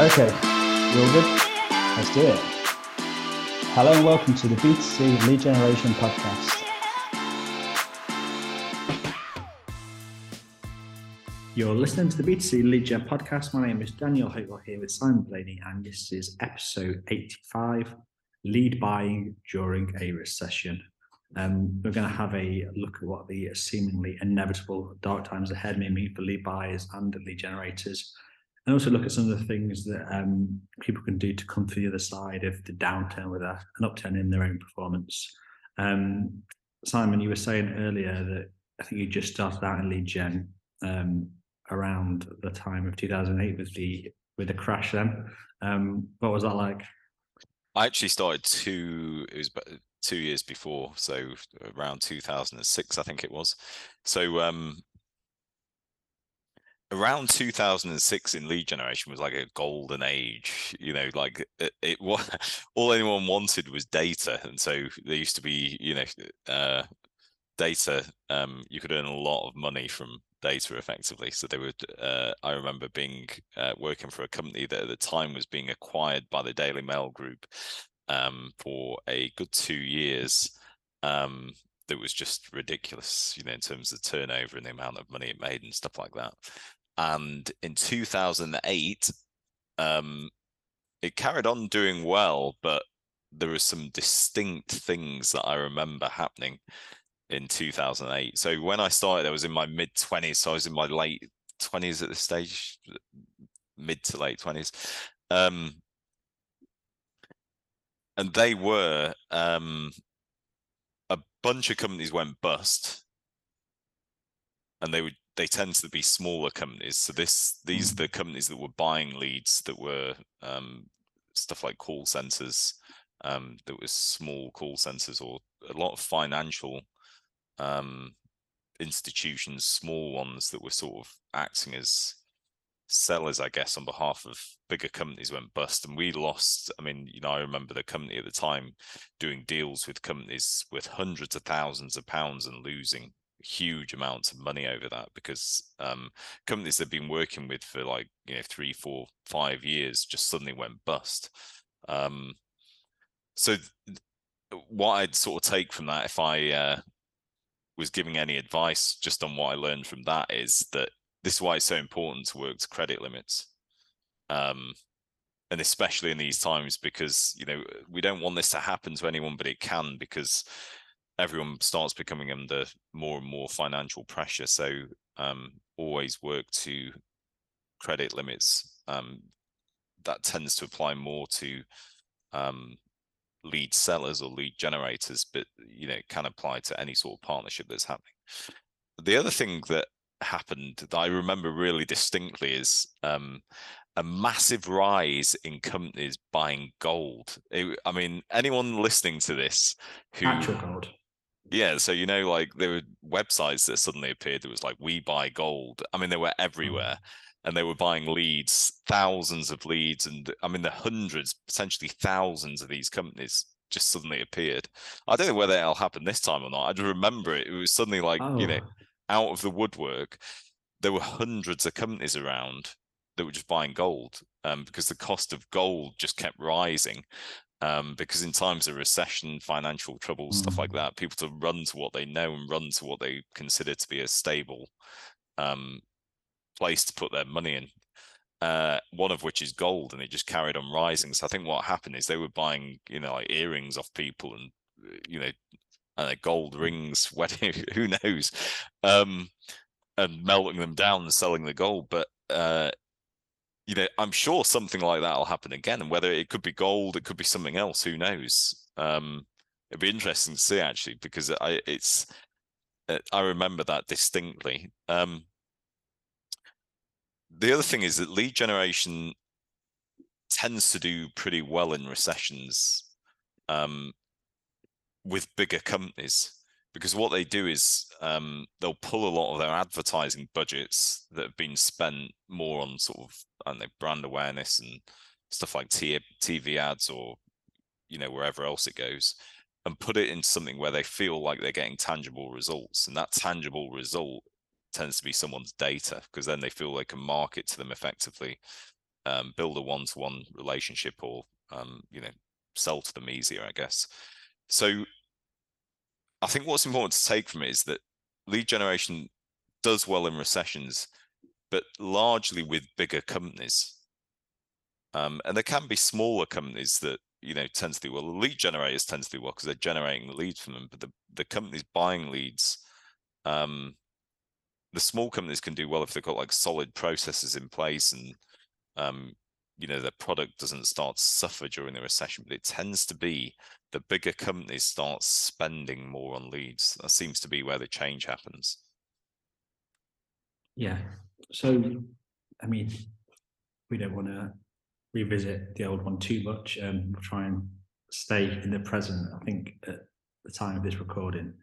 Okay, you all good? Let's do it. Hello and welcome to the B2C Lead Generation Podcast. You're listening to the B2C Lead Gen Podcast. My name is Daniel Hogel here with Simon Blaney, and this is episode 85 Lead Buying During a Recession. Um, we're going to have a look at what the seemingly inevitable dark times ahead may mean for lead buyers and lead generators and also look at some of the things that um, people can do to come to the other side of the downturn with a, an upturn in their own performance. Um, Simon, you were saying earlier that I think you just started out in lead gen um, around the time of 2008 with the with the crash. Then, um, what was that like? I actually started two. It was two years before, so around 2006, I think it was. So um, around 2006 in lead generation was like a golden age you know like it, was all anyone wanted was data and so there used to be you know uh, data um, you could earn a lot of money from data effectively. So they would uh, i remember being uh, working for a company that at the time was being acquired by the daily mail group um, for a good two years um, that was just ridiculous, you know, in terms of turnover and the amount of money it made and stuff like that. And in 2008, um, it carried on doing well, but there were some distinct things that I remember happening in 2008. So when I started, I was in my mid 20s. So I was in my late 20s at this stage, mid to late 20s. Um, and they were um, a bunch of companies went bust and they would they tend to be smaller companies. So this these are mm. the companies that were buying leads that were um, stuff like call centers, um, that was small call centers or a lot of financial um, institutions, small ones that were sort of acting as sellers, I guess, on behalf of bigger companies went bust. And we lost, I mean, you know, I remember the company at the time doing deals with companies with hundreds of thousands of pounds and losing huge amounts of money over that because um, companies they've been working with for like you know three, four, five years just suddenly went bust. Um, so th- what I'd sort of take from that, if I uh, was giving any advice just on what I learned from that, is that this is why it's so important to work to credit limits. Um, and especially in these times because you know we don't want this to happen to anyone but it can because everyone starts becoming under more and more financial pressure. So um, always work to credit limits. Um, that tends to apply more to um, lead sellers or lead generators, but you know it can apply to any sort of partnership that's happening. The other thing that happened that I remember really distinctly is um, a massive rise in companies buying gold. It, I mean, anyone listening to this who actual gold, yeah, so you know, like there were websites that suddenly appeared that was like we buy gold. I mean, they were everywhere. Mm. And they were buying leads, thousands of leads, and I mean the hundreds, potentially thousands of these companies just suddenly appeared. I don't know whether it'll happen this time or not. I just remember it. It was suddenly like, oh. you know, oh. Out of the woodwork, there were hundreds of companies around that were just buying gold um, because the cost of gold just kept rising um, because in times of recession, financial trouble, mm. stuff like mm. that, people to run to what they know and run to what they consider to be a stable um, place to put their money in. Uh, one of which is gold, and it just carried on rising. So I think what happened is they were buying, you know, like earrings off people, and uh, you know, and gold rings, wedding, who knows, um, and melting them down and selling the gold. But uh, you know, I'm sure something like that will happen again. And whether it could be gold, it could be something else, who knows? Um, it'd be interesting to see actually, because I it's uh, I remember that distinctly. Um, the other thing is that lead generation tends to do pretty well in recessions um, with bigger companies because what they do is um, they'll pull a lot of their advertising budgets that have been spent more on sort of I don't brand awareness and stuff like TV ads or you know wherever else it goes, and put it into something where they feel like they're getting tangible results, and that tangible result tends to be someone's data because then they feel they can market to them effectively um, build a one-to-one relationship or um, you know sell to them easier, I guess. So I think what's important to take from it is that lead generation does well in recessions, but largely with bigger companies. Um, and there can be smaller companies that you know tend to do well. Lead generators tend to do well because they're generating the leads from them, but the the companies buying leads, um, the small companies can do well if they've got like solid processes in place and um, you know, the product doesn't start to suffer during the recession, but it tends to be the bigger companies start spending more on leads. That seems to be where the change happens. Yeah. So, I mean, we don't want to revisit the old one too much. Um, we'll try and stay in the present. I think at the time of this recording,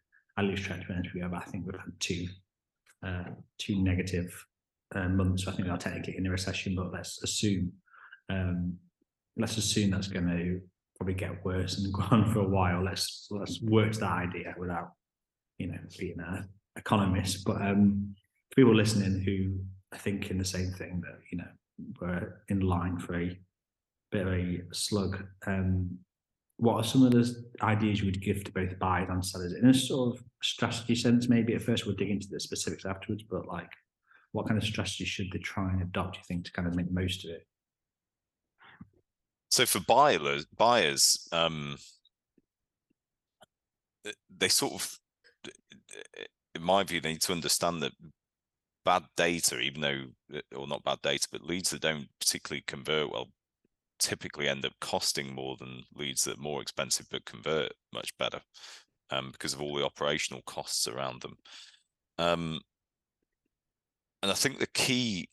lose track of we have. I think we've had two, uh, two negative uh, months. I think we are technically in a recession, but let's assume um, let's assume that's going to probably get worse and go on for a while. Let's let's work to that idea without you know being an economist. But um, people listening who are thinking the same thing that you know we're in line for a bit of a slug. Um, what are some of the ideas you would give to both buyers and sellers in a sort of strategy sense? Maybe at first we'll dig into the specifics afterwards, but like what kind of strategy should they try and adopt, Do you think, to kind of make most of it? So for buyers, buyers, um, they sort of, in my view, they need to understand that bad data, even though, or not bad data, but leads that don't particularly convert well, typically end up costing more than leads that are more expensive but convert much better, um, because of all the operational costs around them. Um, and I think the key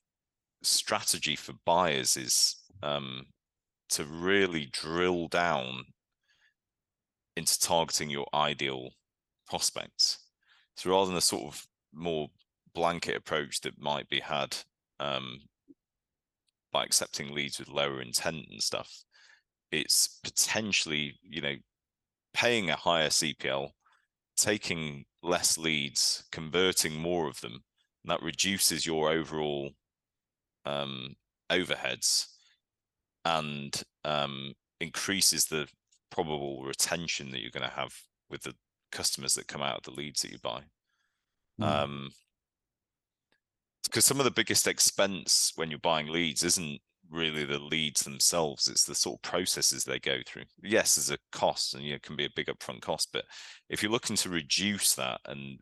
strategy for buyers is um, to really drill down into targeting your ideal prospects. So rather than a sort of more blanket approach that might be had um, by accepting leads with lower intent and stuff, it's potentially, you know, paying a higher CPL, taking less leads, converting more of them, and that reduces your overall um, overheads and um, increases the probable retention that you're going to have with the customers that come out of the leads that you buy. Mm. Um, because some of the biggest expense when you're buying leads isn't really the leads themselves it's the sort of processes they go through yes there's a cost and you know, it can be a big upfront cost but if you're looking to reduce that and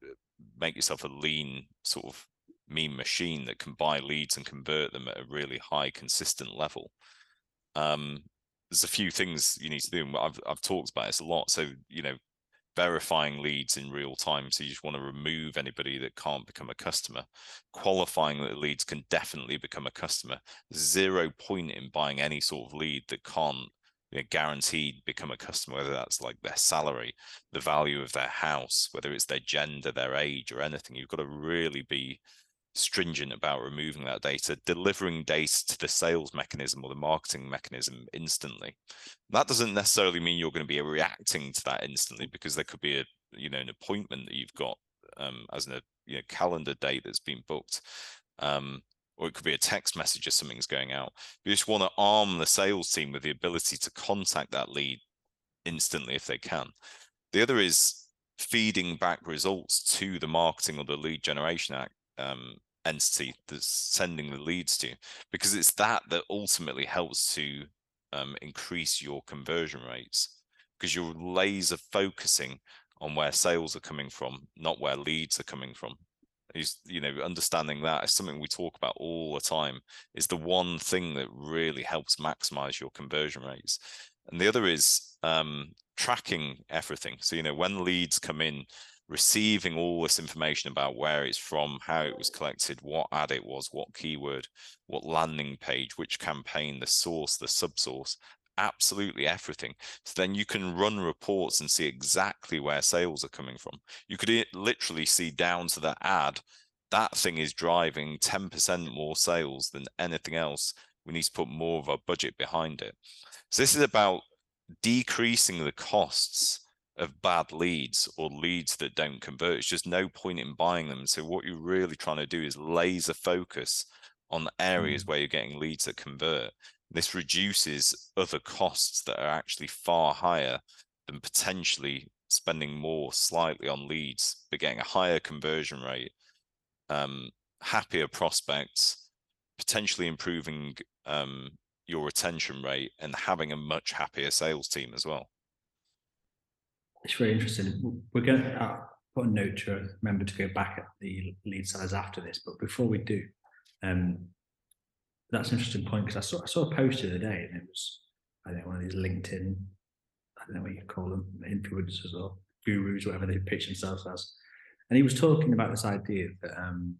make yourself a lean sort of mean machine that can buy leads and convert them at a really high consistent level um, there's a few things you need to do. I've I've talked about this a lot. So you know, verifying leads in real time. So you just want to remove anybody that can't become a customer. Qualifying that leads can definitely become a customer. Zero point in buying any sort of lead that can't you know, guaranteed become a customer, whether that's like their salary, the value of their house, whether it's their gender, their age, or anything. You've got to really be stringent about removing that data, delivering data to the sales mechanism or the marketing mechanism instantly. That doesn't necessarily mean you're going to be reacting to that instantly because there could be a you know an appointment that you've got um, as a you know calendar date that's been booked. Um, or it could be a text message or something's going out. You just want to arm the sales team with the ability to contact that lead instantly if they can. The other is feeding back results to the marketing or the lead generation act, um, entity that's sending the leads to because it's that that ultimately helps to um, increase your conversion rates because you're laser focusing on where sales are coming from not where leads are coming from. Is you know understanding that is something we talk about all the time is the one thing that really helps maximize your conversion rates. And the other is um, tracking everything. So you know when leads come in receiving all this information about where it's from, how it was collected, what ad it was, what keyword, what landing page, which campaign, the source, the subsource, absolutely everything. So then you can run reports and see exactly where sales are coming from. You could literally see down to the ad that thing is driving 10% more sales than anything else. We need to put more of our budget behind it. So this is about decreasing the costs of bad leads or leads that don't convert. It's just no point in buying them. So what you're really trying to do is laser focus on areas mm. where you're getting leads that convert. This reduces other costs that are actually far higher than potentially spending more slightly on leads, but getting a higher conversion rate, um, happier prospects, potentially improving um, your retention rate, and having a much happier sales team as well. It's very interesting. We're going to uh, put a note to remember to go back at the lead sellers after this, but before we do, um, that's an interesting point because I saw I saw a post the other day and it was I think one of these LinkedIn I don't know what you call them influencers or gurus whatever they pitch themselves as, and he was talking about this idea that um,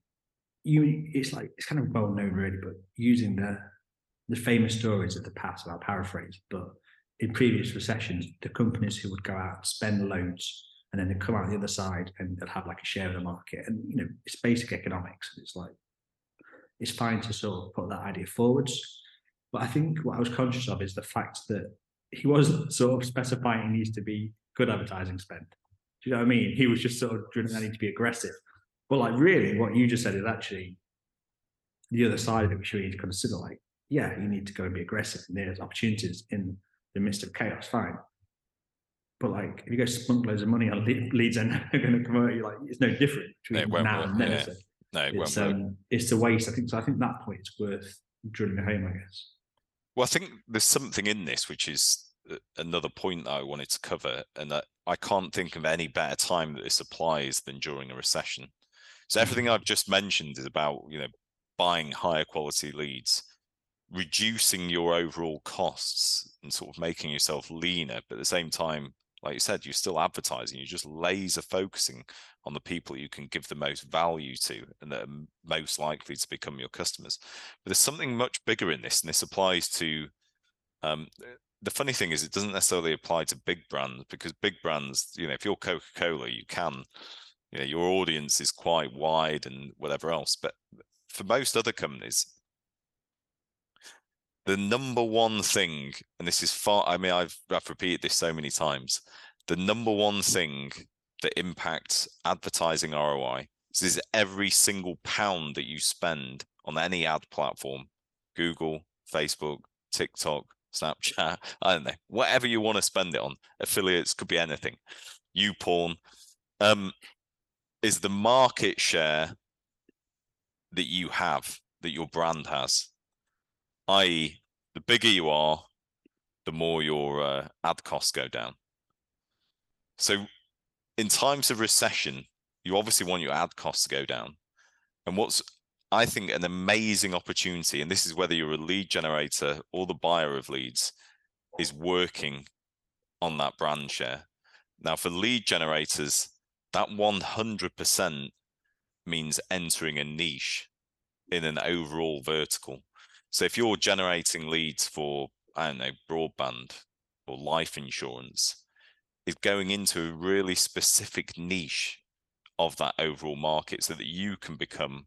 you it's like it's kind of well known really, but using the the famous stories of the past, I'll paraphrase, but in previous recessions, the companies who would go out and spend loads and then they come out the other side and they'll have like a share of the market. And you know, it's basic economics. And it's like it's fine to sort of put that idea forwards. But I think what I was conscious of is the fact that he wasn't sort of specifying needs to be good advertising spend. Do you know what I mean? He was just sort of drilling that need to be aggressive. But like really what you just said is actually the other side of it, which we need to consider like, yeah, you need to go and be aggressive. And there's opportunities in the midst of chaos, fine. But like if you go spunk loads of money on leads and they're going to convert you're like it's no different between now and then. Yeah. No, it it's, um, it's a waste. I think so. I think that point is worth drilling home. I guess. Well, I think there's something in this which is uh, another point that I wanted to cover, and that I can't think of any better time that this applies than during a recession. So everything mm-hmm. I've just mentioned is about you know buying higher quality leads, reducing your overall costs, and sort of making yourself leaner, but at the same time like you said, you're still advertising. You're just laser focusing on the people you can give the most value to and that are most likely to become your customers. But there's something much bigger in this, and this applies to. Um, the funny thing is, it doesn't necessarily apply to big brands because big brands, you know, if you're Coca Cola, you can, you know, your audience is quite wide and whatever else. But for most other companies, the number one thing, and this is far, I mean, I've, I've repeated this so many times, the number one thing that impacts advertising ROI is every single pound that you spend on any ad platform, Google, Facebook, TikTok, Snapchat, I don't know, whatever you want to spend it on, affiliates could be anything, YouPorn, um, is the market share that you have, that your brand has i.e., the bigger you are, the more your uh, ad costs go down. So, in times of recession, you obviously want your ad costs to go down. And what's I think an amazing opportunity, and this is whether you're a lead generator or the buyer of leads, is working on that brand share. Now, for lead generators, that 100% means entering a niche in an overall vertical. So if you're generating leads for, I don't know, broadband or life insurance, it's going into a really specific niche of that overall market so that you can become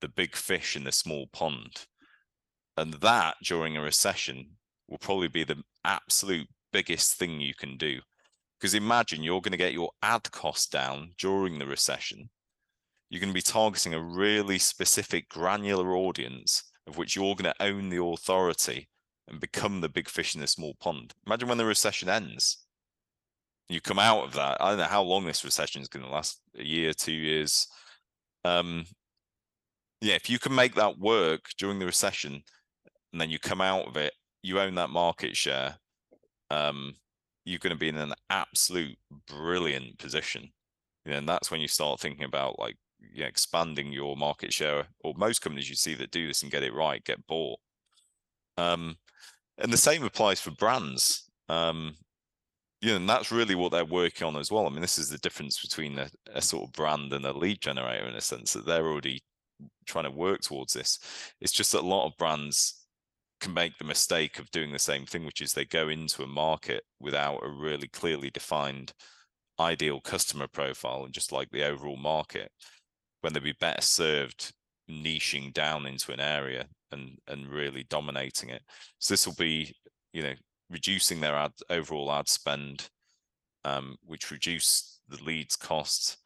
the big fish in the small pond. And that during a recession will probably be the absolute biggest thing you can do. Because imagine you're going to get your ad cost down during the recession. You're going to be targeting a really specific granular audience of which you're going to own the authority and become the big fish in the small pond. Imagine when the recession ends. You come out of that. I don't know how long this recession is going to last a year, two years. Um, yeah, if you can make that work during the recession and then you come out of it, you own that market share, um, you're going to be in an absolute brilliant position. You know, and that's when you start thinking about like you know, expanding your market share, or most companies you see that do this and get it right get bought. Um, and the same applies for brands. Um, you know, and that's really what they're working on as well. I mean, this is the difference between a, a sort of brand and a lead generator in a sense that they're already trying to work towards this. It's just that a lot of brands can make the mistake of doing the same thing, which is they go into a market without a really clearly defined ideal customer profile and just like the overall market when they'd be better served niching down into an area and and really dominating it. So this will be, you know, reducing their ad overall ad spend, um, which reduce the leads costs.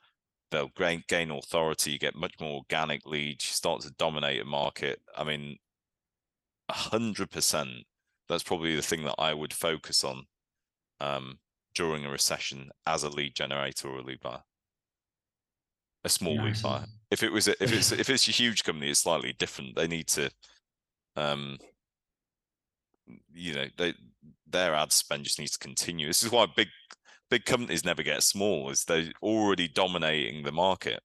they'll gain, gain authority, you get much more organic leads, you start to dominate a market. I mean, hundred percent. That's probably the thing that I would focus on um, during a recession as a lead generator or a lead buyer. A small yeah, lead buyer. If it was a, if it's if it's a huge company, it's slightly different. They need to, um, you know, they their ad spend just needs to continue. This is why big big companies never get small, is they're already dominating the market,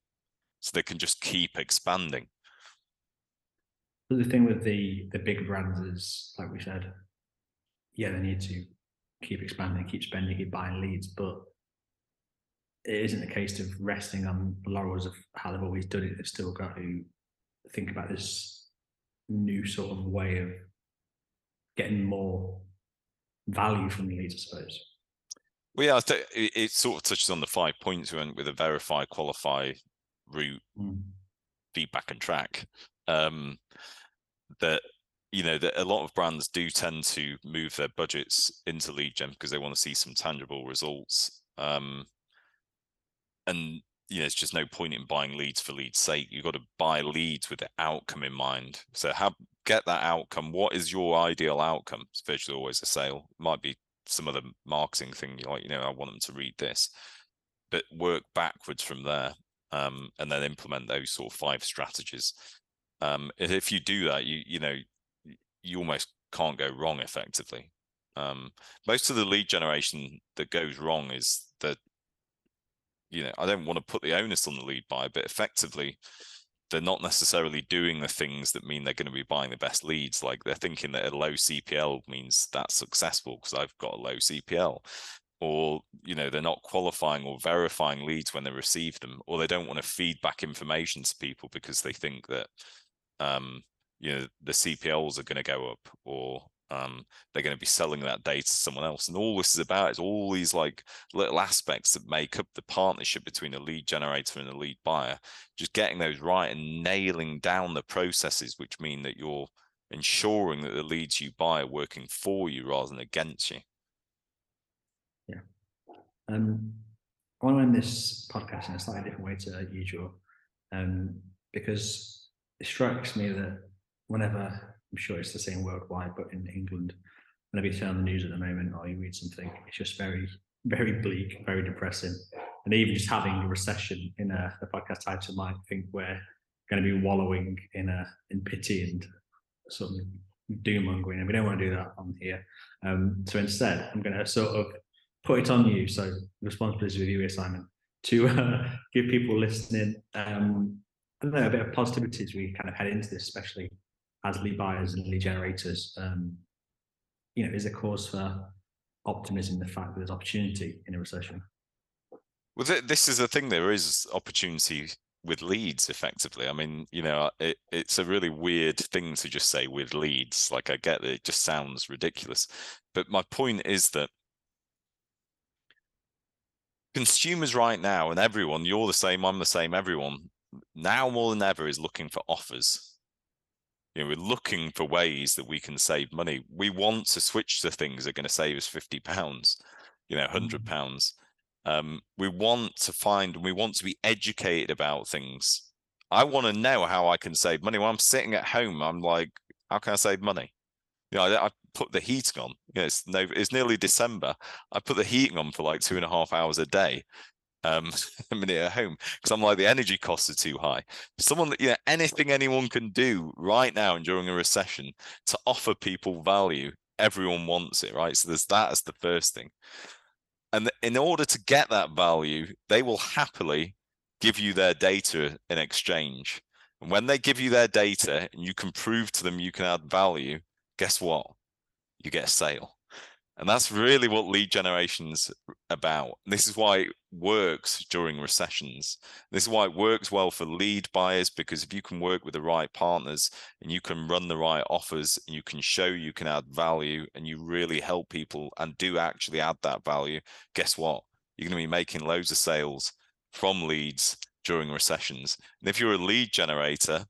so they can just keep expanding. But the thing with the the big brands is, like we said, yeah, they need to keep expanding, keep spending, keep buying leads, but it isn't a case of resting on the laurels of how they've always done it. They've still got to think about this new sort of way of getting more value from the leads, I suppose. Well, yeah, I think it, it, sort of touches on the five points we went with a verify, qualify, route, mm. feedback, and track. Um, that you know that a lot of brands do tend to move their budgets into lead gen because they want to see some tangible results um, and you know it's just no point in buying leads for lead's sake. You've got to buy leads with the outcome in mind. So have get that outcome. What is your ideal outcome? It's virtually always a sale. It might be some other marketing thing like you know i want them to read this. But work backwards from there um, and then implement those sort of five strategies. Um, if you do that, you you know you almost can't go wrong effectively. Um, most of the lead generation that goes wrong is that you know I don't want to put the onus on the lead buyer, but effectively they're not necessarily doing the things that mean they're going to be buying the best leads. Like they're thinking that a low CPL means that's successful because I've got a low CPL. Or, you know, they're not qualifying or verifying leads when they receive them, or they don't want to feed back information to people because they think that um, you know the CPLs are going to go up or um, they're going to be selling that data to someone else. And all this is about is all these like little aspects that make up the partnership between a lead generator and a lead buyer. Just getting those right and nailing down the processes, which mean that you're ensuring that the leads you buy are working for you rather than against you. Yeah. Um, I want to end this podcast in a slightly different way to usual, um, because it strikes me that whenever I'm sure it's the same worldwide, but in England, whenever you turn on the news at the moment or you read something, it's just very, very bleak, very depressing. And even just having a recession in a, a podcast title might think we're going to be wallowing in a in pity and sort of doom mongering, and we don't want to do that on here. Um, so instead, I'm going to sort of put it on you. So responsibility with you, Simon, to uh, give people listening um, I don't know, a bit of positivity as we kind of head into this, especially as lead buyers and lead generators. Um, you know, is a cause for optimism the fact that there's opportunity in a recession? Well, th- this is the thing. There is opportunity with leads, effectively. I mean, you know, it, it's a really weird thing to just say with leads. Like, I get that it just sounds ridiculous, but my point is that consumers right now and everyone, you're the same, I'm the same, everyone now more than ever is looking for offers. You know, we're looking for ways that we can save money. We want to switch to things that are going to save us fifty pounds, you know, hundred mm. pounds. Um, we want to find and we want to be educated about things. I want to know how I can save money. When I'm sitting at home, I'm like, how can I save money? You know, I, I put the heating on. You know, it's no, it's nearly December. I put the heating on for like two and a half hours a day um a minute at home because I'm like the energy costs are too high. Someone that you know anything anyone can do right now and during a recession to offer people value, everyone wants it, right? So there's that as the first thing. And in order to get that value, they will happily give you their data in exchange. And when they give you their data and you can prove to them you can add value, guess what? You get a sale. And that's really what lead generation's about. And this is why it works during recessions. This is why it works well for lead buyers because if you can work with the right partners and you can run the right offers and you can show you can add value and you really help people and do actually add that value, guess what? You're going to be making loads of sales from leads during recessions. And if you're a lead generator,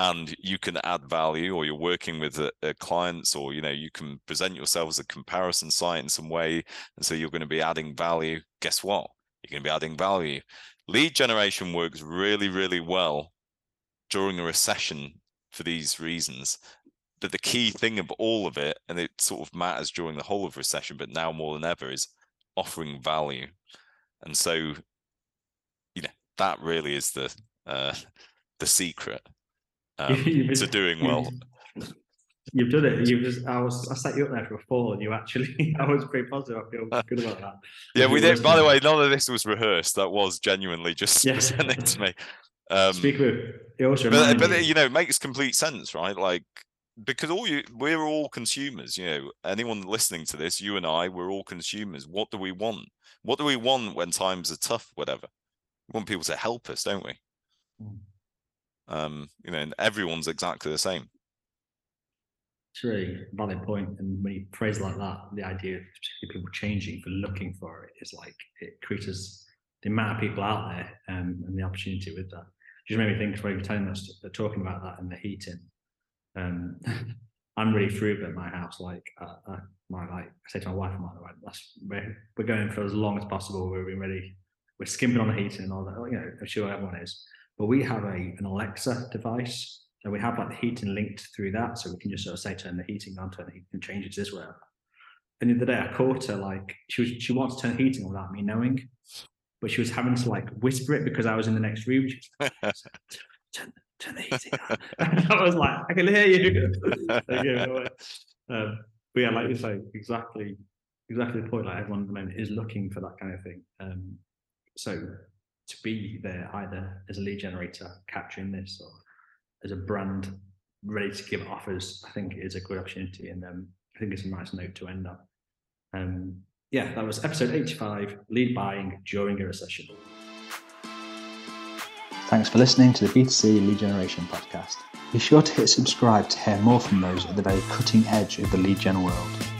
and you can add value or you're working with a, a clients or you know you can present yourself as a comparison site in some way and so you're going to be adding value guess what you're going to be adding value lead generation works really, really well during a recession for these reasons. But the key thing of all of it, and it sort of matters during the whole of recession, but now more than ever, is offering value. And so, you know, that really is the uh, the secret um, to doing well. You've done it. You just I was I set you up there for a fall, and you actually I was pretty positive. I feel good about that. Yeah, we did. By the way, none of this was rehearsed. That was genuinely just yeah. presented to me. Um, Speak with it also but, but you know, it makes complete sense, right? Like because all you we're all consumers you know anyone listening to this you and i we're all consumers what do we want what do we want when times are tough whatever we want people to help us don't we mm. Um you know and everyone's exactly the same really valid point and when you phrase like that the idea of people changing for looking for it is like it creates the amount of people out there um, and the opportunity with that just made me think when you were telling us uh, talking about that and the heating. Um, I'm really frugal at my house. Like, uh, uh, my like, I say to my wife, I'm like, that's we're, we're going for as long as possible. We're being ready. We're skimping on the heating and all that. You know, I'm sure everyone is. But we have a an Alexa device, so we have like the heating linked through that, so we can just sort of say turn the heating on, turn the heating, and change it this way. And the other day, I caught her like she was she wants to turn the heating on without me knowing but she was having to like whisper it because I was in the next room. She was like, turn, turn the heating on. I was like, I can hear you. um, but yeah, like you say, exactly, exactly the point. Like everyone at the moment is looking for that kind of thing. Um, so to be there either as a lead generator capturing this or as a brand ready to give offers, I think is a good opportunity. And um, I think it's a nice note to end on. Um, yeah, that was episode 85 lead buying during a recession. Thanks for listening to the B2C Lead Generation podcast. Be sure to hit subscribe to hear more from those at the very cutting edge of the lead gen world.